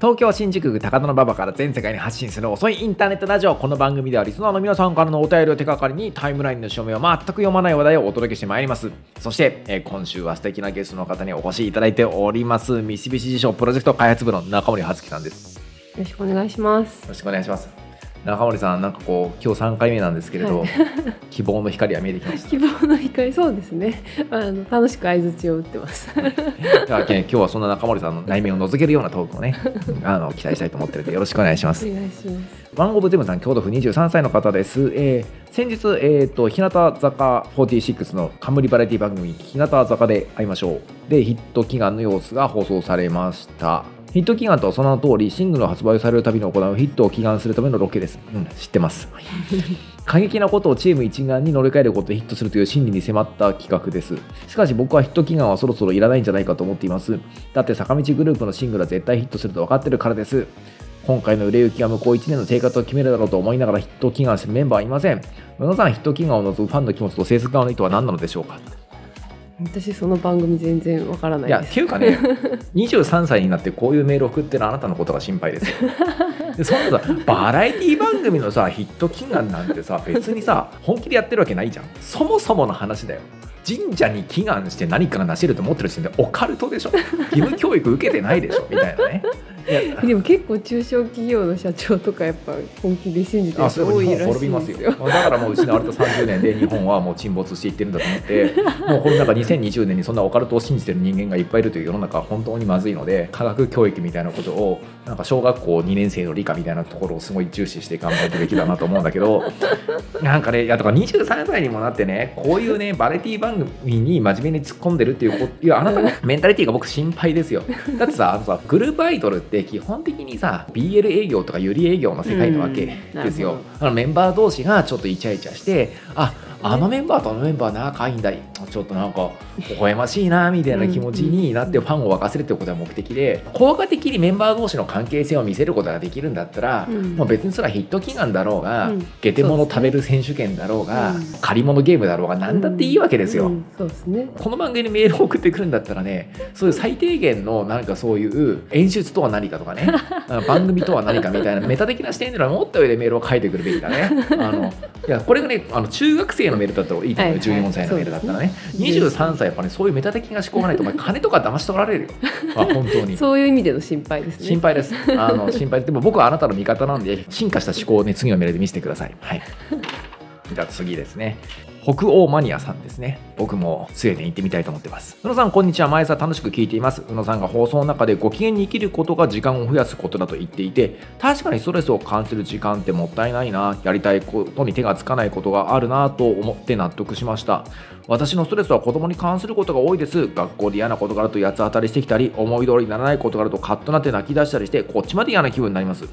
東京新宿区高田馬場から全世界に発信する遅いインターネットラジオこの番組ではリスナーの皆さんからのお便りを手がかりにタイムラインの署名を全く読まない話題をお届けしてまいります。そして、えー今週は素敵なゲストの方にお越しいただいております三菱地所プロジェクト開発部の中森葉月さんです。よよろしくお願いします。ろしくお願いします中森さんなんかこう今日3回目なんですけれど、はい 希望の光は見えてきました？希望の光、そうですね。あの楽しく相槌を打ってます。ではね今日はそんな中森さんの内面を覗けるようなトークをね あの期待したいと思ってるのでよろしくお願いしますお願いします。ワンオブゼムさん、京都府23歳の方です。えー先日、えー、と日向坂46の冠バラエティ番組、日向坂で会いましょう。で、ヒット祈願の様子が放送されました。ヒット祈願とはその通り、シングルの発売されるたびに行うヒットを祈願するためのロケです。うん、知ってます。過激なことをチーム一丸に乗り換えることでヒットするという心理に迫った企画です。しかし僕はヒット祈願はそろそろいらないんじゃないかと思っています。だって坂道グループのシングルは絶対ヒットすると分かってるからです。今回の売れ行きは向こう1年の生活を決めるだろうと思いながらヒット祈願するメンバーはいません。宇野さん、ヒット祈願を望むファンの気持ちと制作側の意図は何なのでしょうか？私その番組全然わからないいや、っ。ていうかね、23歳になってこういうメールを送ってるあなたのことが心配ですよ。でそんなさ、バラエティ番組のさ、ヒット祈願なんてさ、別にさ、本気でやってるわけないじゃん。そもそもの話だよ。神社に祈願して何かが成し得ると思ってる時点でオカルトでしょ義務教育受けてないでしょみたいなねでも結構中小企業の社長とかやっぱ本気で信じてる人多いらしいんですびますよよ。だからもう失われた30年で日本はもう沈没していってるんだと思ってもうこの中2020年にそんなオカルトを信じてる人間がいっぱいいるという世の中は本当にまずいので科学教育みたいなことをなんか小学校2年生の理科みたいなところをすごい重視して頑張るべきだなと思うんだけど なんかねいやとか23歳にもなってねこういうねバラエティ番組に真面目に突っ込んでるっていうこいやあなたのメンタリティが僕心配ですよ。だってさあのさグループアイドルって基本的にさ BL 営業とかユリ営業の世界なわけですよ、あのメンバー同士がちょっとイチャイチャしてああのメンバーとあのメンバー仲いいんだちょっとなんか微笑ましいなみたいな気持ちになってファンを沸かせるってことが目的で効果的にメンバー同士の関係性を見せることができるんだったら、うん。もう別にそれはヒット祈願だろうが、うん。ゲテモノ食べる選手権だろうが、うん。借り物ゲームだろうが何だっていいわけですよ。うん。そうですね。この番組にメールを送ってくるんだったらねそういう最低限のなんかそういう演出とは何かとかねあ 番組とは何かみたいなメタ的な視点では持った上でメールを書いてくるべきだね。あのいやこれがねあの中学生のメールだったらいいと思うよ、はいはい14歳のメールだったらねね23歳やっぱねそういうメタ的な思考がないとお前 金とか騙し取られるよあ本当に。そういう意味での心配ですね。心配です。あの心配でも僕はあなたの味方なんで進化した思考をね次のメールで見せてください。はい。じゃあ次ですね。北欧マニアさんですね。僕もスウェーデン行ってみたいと思ってます。宇野さん、こんにちは。毎朝楽しく聞いています。宇野さんが放送の中でご機嫌に生きることが時間を増やすことだと言っていて、確かにストレスを感じる時間ってもったいないな。やりたいことに手がつかないことがあるなと思って納得しました。私のストレスは子供に関することが多いです。学校で嫌なことがあると八つ当たりしてきたり、思い通りにならないことがあるとカッとなって泣き出したりして、こっちまで嫌な気分になります。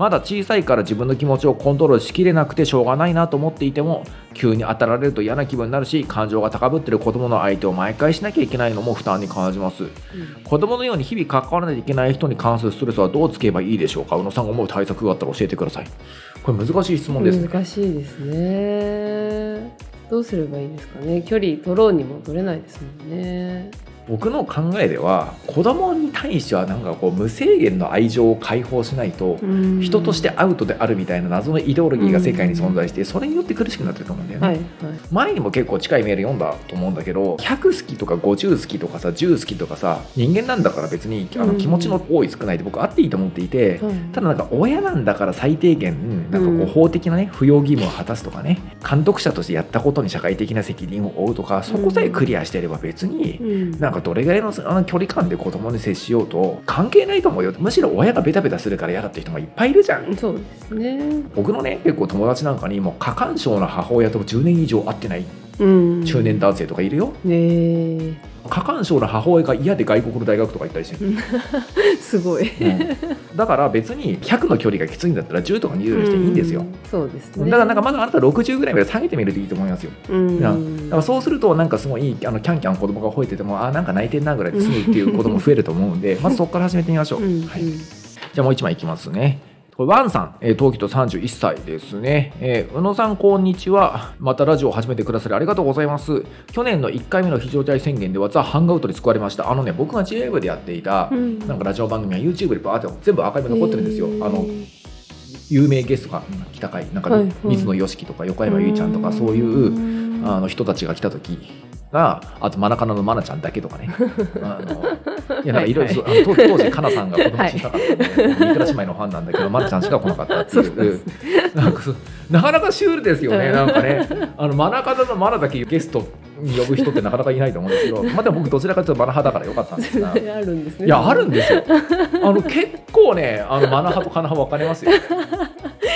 まだ小さいから自分の気持ちをコントロールしきれなくてしょうがないなと思っていても急に当たられると嫌な気分になるし感情が高ぶってる子供の相手を毎回しなきゃいけないのも負担に感じますうん子供のように日々関わらないといけない人に関するストレスはどうつければいいでしょうか？宇野さんが思う対策があったら教えてくださいこれ難しい質問ですね難しいですね。どうすればいいですかね？距離取ろうにも取れないですもんね。僕の考えでは子供に対してはなんかこう無制限の愛情を解放しないとうん。人としてアウトであるみたいな謎のイデオロギーが世界に存在してそれによって苦しくなってると思うんだよね、はいはい。前にも結構近いメール読んだと思うんだけど100好きとか50好きとかさ10好きとかさ人間なんだから別にあのうん気持ちの多い少ないって僕あっていいと思っていて、はい。ただなんか親なんだから最低限なんかこう法的なね扶養義務を果たすとかね監督者としてやったことに社会的な責任を負うとかそこさえクリアしていれば別にうん。なんかどれぐらいのあの距離感で子供に接しようと関係ないと思うよむしろ親がベタベタするから嫌だって人がいっぱいいるじゃんそうですね。僕のね結構友達なんかにもう過干渉な母親と10年以上会ってないうん。中年男性とかいるよね過干渉な母親が嫌で外国の大学とか行ったりしてる、え すごい。うんだから別に100の距離がきついんだったら10とか20にしていいんですよ、うん。そうですね。だからなんかまだあなた60ぐらいまで下げてみるといいと思いますようん。なだからそうするとなんかすごいあのキャンキャン子供が吠えててもあなんか泣いてんなぐらいで済むっていう子供増えると思うんで まずそこから始めてみましょう、うん。はい、じゃあもう1枚いきますねこれワンさん、えー、東京都31歳ですね、えー宇野さんこんにちは。またラジオを始めてくださりありがとうございます。去年の1回目の非常事態宣言ではザ・ハンガウトに救われました。あのね僕が JWEB でやっていた、うん。なんかラジオ番組は YouTube でバーって全部アーカイブ残ってるんですよ、あの有名ゲストが来た回なんか、はいはい。水野良樹とか横山由依ちゃんとかそういうあの人たちが来た時があとマナカナのマナちゃんだけとかね。あのいやなんかいろい。ろ当当時カナさんが子供小さかったんで、三倉姉妹のファンなんだけどマナちゃんしか来なかったっていう。なんかなかなかシュールですよねうん なんかね。あのマナカナのマナだけゲストに呼ぶ人ってなかなかいないと思うんですけどまあでも僕どちらかというとマナ派だからよかったんですが。あるんですね。いやあるんですよ。あの結構ね、あのマナ派とカナ派分かれますよ。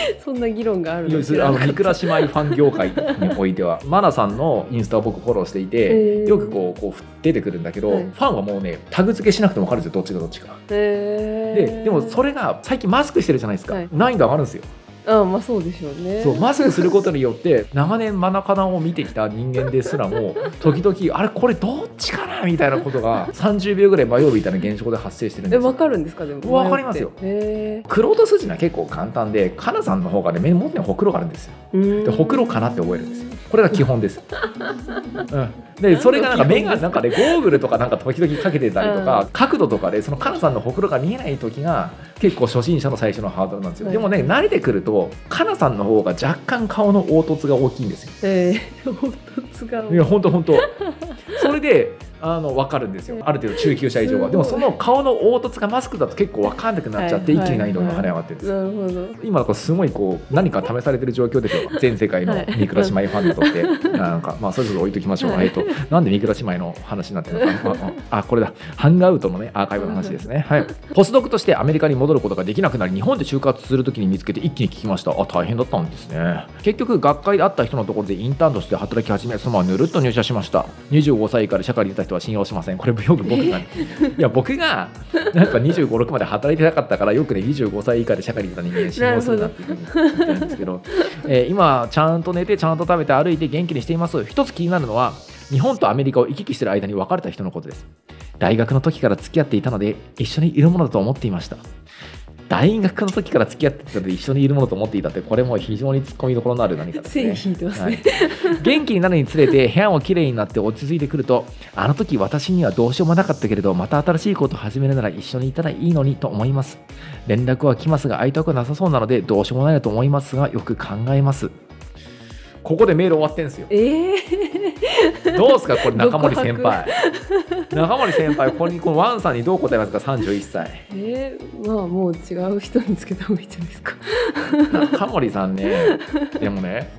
そんな議論があるの？知らあの三倉姉妹ファン業界においては、マナさんのインスタを僕フォローしていへて、ー。よくこうこう出てくるんだけど、はい。ファンはもうねタグ付けしなくても分かるんですよどっちがどっちか。ででもそれが最近マスクしてるじゃないですか、はい。難易度上がるんですよ。あまあそうでしょうね。そうマスクすることによって長年マナカナを見てきた人間ですらも時々あれこれどっちかなみたいなことが30秒ぐらい迷うみたいな現象で発生してるんですよ。えわかるんですか？でもわかりますよ。へクロー。ド筋は結構簡単でカナさんの方がね目元にほくろがあるんですよ。えでほくろかなって覚えるんですよ。これが基本です、うん、でそれがなんか目がなんかねゴーグルとかなんか時々かけてたりとか、角度とかでそのカナさんのほくろが見えない時が結構初心者の最初のハードルなんですよ、はい。でもね慣れてくるとカナさんの方が若干顔の凹凸が大きいんですよ。えー、凹凸がい。や本当本当それであの分かるんですよ。ある程度中級者以上は。でもその顔の凹凸がマスクだと結構分かんなくなっちゃって、はい一気に難易度が跳ね上がってるんですよ。なるほど。今すごいこう何か試されてる状況ですよ 全世界のはい。三倉姉妹ファンにとって、なんかまあそれぞれ置いときましょう、はい。えっとなんで三倉姉妹の話になってるのか あこれだ。ハンガウトのねアーカイブの話ですね。はい。ポスドクとしてアメリカに戻ることができなくなり日本で就活するときに見つけて一気に聞きました。あ大変だったんですね。結局学会で会った人のところでインターンとして働き始めそのままぬるっと入社しました。25歳以下で社会に出た人は信用しません。これよく僕が、いや僕がなんか25、6まで働いてなかったからよくね25歳以下で社会に出た人間信用するなっていうふうに言ってるんですけど、えー今ちゃんと寝てちゃんと食べて歩いて元気にしています。一つ気になるのは日本とアメリカを行き来している間に別れた人のことです。大学の時から付き合っていたので一緒にいるものだと思っていました大学の時から付き合っていたので一緒にいるものと思っていたってこれも非常に突っ込みどころのある何かですね。線引いてますはい。ね、元気になるにつれて部屋もきれいになって落ち着いてくるとあの時私にはどうしようもなかったけれどまた新しいことを始めるなら一緒にいたらいいのにと思います。連絡は来ますが会いたくなさそうなのでどうしようもないなと思いますがよく考えます。ここでメール終わってんすよ。えー、どうですかこれ中森先輩。中森先輩これにこのワンさんにどう答えますか？31歳。えー、まあもう違う人につけた方がいいんじゃないですか？中森さんね。でもね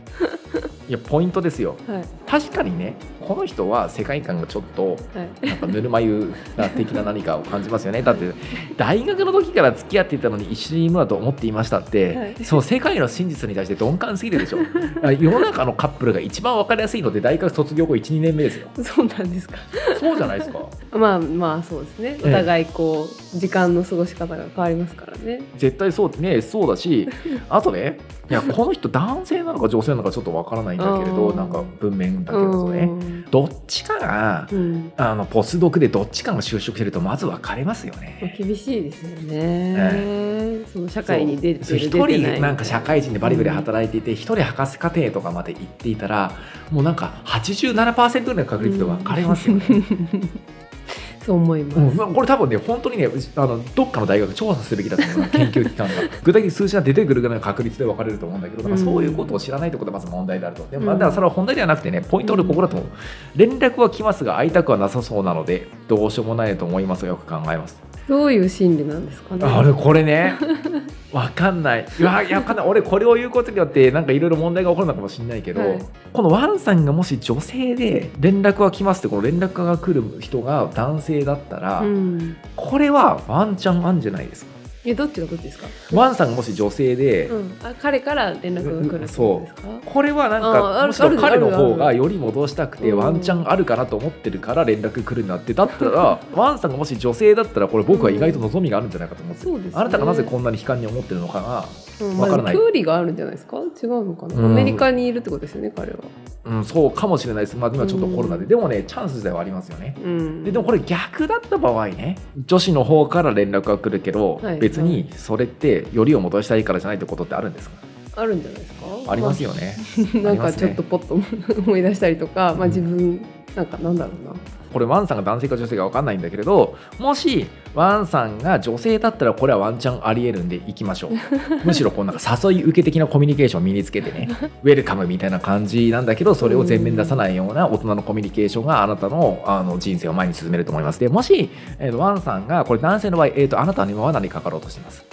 いやポイントですよ。はい。確かにねこの人は世界観がちょっとはい。なんかぬるま湯な的な何かを感じますよね。だって 大学の時から付き合っていたのに一緒にいるのだと思っていましたって、はい。そう世界の真実に対して鈍感すぎるでしょ。あ 世の中のカップルが一番分かりやすいので大学卒業後12年目ですよ。そうなんですか。そうじゃないですか。まあまあそうですね。お互いこう時間の過ごし方が変わりますからね。絶対そうねそうだしあとねいやこの人男性なのか女性なのかちょっと分からないんだけれどなんか文面だけだとねどっちかがうん。あのポスドクでどっちかが就職してるとまず分かれますよまあね。厳しいですよね、その社会に出て一人なんか社会人でバリバリ働いていて一、人博士課程とかまで行っていたらもうなんか87%ぐらいの確率で分かれますよね。そう思います、うんまあこれ多分ね本当にねあのどっかの大学調査すべきだと思うな研究機関が。具体的に数字が出てくるぐらいの確率で分かれると思うんだけどそういうことを知らないってことがまず問題であると。でもまだからそれは本題ではなくてねポイントは俺ここだと思う。連絡は来ますが会いたくはなさそうなのでどうしようもないと思いますがよく考えますどういう心理なんですかね？あれこれね。わかんない。いやいやわかんない俺これを言うことによってなんかいろいろ問題が起こるのかもしれないけど、はい。このワンさんがもし女性で連絡は来ますってこの連絡が来る人が男性だったら、うん。これはワンチャンあんじゃないですかえどっちがどっちですか、ワンさんがもし女性で、うん、あ彼から連絡が来るってこれはなんあかむしろ彼の方がより戻したくてうん。ワンチャンあるかなと思ってるから連絡来るなってだったら ワンさんがもし女性だったらこれ僕は意外と望みがあるんじゃないかと思って、そうですね。あなたがなぜこんなに悲観に思ってるのかがうんわからない。まあ、距離があるんじゃないですか？違うのかな、うん。アメリカにいるってことですよね彼は、うん、そうかもしれないです、まあ、今ちょっとコロナで、うんでもねチャンス自体はありますよね。うん、ででもこれ逆だった場合ね女子の方から連絡が来るけど、はい。別別にそれってよりを戻したいからじゃないってことってあるんですか？あるんじゃないですか？ありますよね。なんかちょっとポッと思い出したりとか、まあ、自分なんかなんだろうな。これワンさんが男性か女性か分かんないんだけれどもしワンさんが女性だったらこれはワンチャンありえるんでいきましょう。むしろこうなんか誘い受け的なコミュニケーションを身につけてね ウェルカムみたいな感じなんだけどそれを全面に出さないような大人のコミュニケーションがあなたのあの人生を前に進めると思います。でもし、えーとワンさんがこれ男性の場合、えー、とあなたには何かかろうとしてます。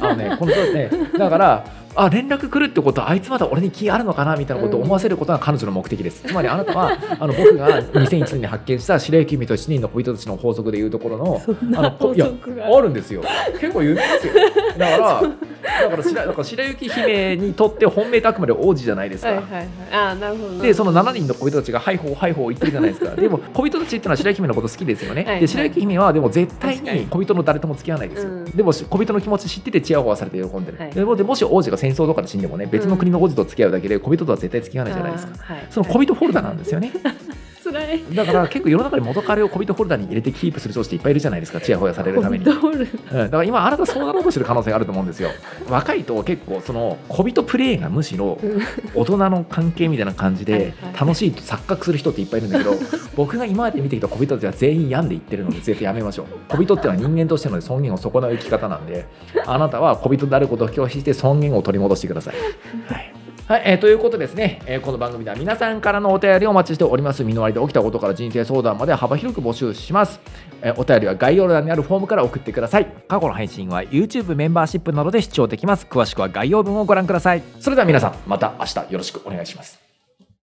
あのね このね。だからあ連絡来るってことはあいつまだ俺に気あるのかなみたいなことを思わせることが彼女の目的です、つまりあなたはあの僕が2001年に発見した白雪姫と7人の恋人たちの法則でいうところのあのこいやあるんですよ。結構有名ですよ。だから だから白だから白雪姫にとって本命ってあくまで王子じゃないですか、はいはいはい。あーなるほど。なるほどでその7人の恋人たちが「はいほうはいほう」言ってるじゃないですか。でも恋人たちっていうのは白雪姫のこと好きですよね、はいはい。で白雪姫はでも絶対にに。恋人の誰とも付き合わないですよ、うん。でも恋人の気持ち知っててチヤホヤされて喜んでる、はい。でもでもし王子が戦争とかで死んでもね別の国の王子と付き合うだけで恋人とは絶対付き合わないじゃないですか、はい。その恋人フォルダなんですよね 辛い。だから結構世の中に元彼を恋人フォルダに入れてキープする人っていっぱいいるじゃないですかチヤホヤされるために。うん、だから今あなたそうなろうとしてる可能性があると思うんですよ。若いと結構その小人プレイがむしろうん。大人の関係みたいな感じはいではい。楽しいと錯覚する人っていっぱいいるんだけど 僕が今まで見てきた小人たちは全員病んでいってるので絶対やめましょう。小人っていうのは人間としての尊厳を損なう生き方なんであなたは小人であることを拒否して尊厳を取り戻してください。はいはい、えーということですね、えーこの番組では皆さんからのお便りをお待ちしております。身の回りで起きたことから人生相談まで幅広く募集します。えーお便りは概要欄にあるフォームから送ってください。過去の配信は YouTube メンバーシップなどで視聴できます。詳しくは概要文をご覧ください。それでは皆さん、また明日よろしくお願いします。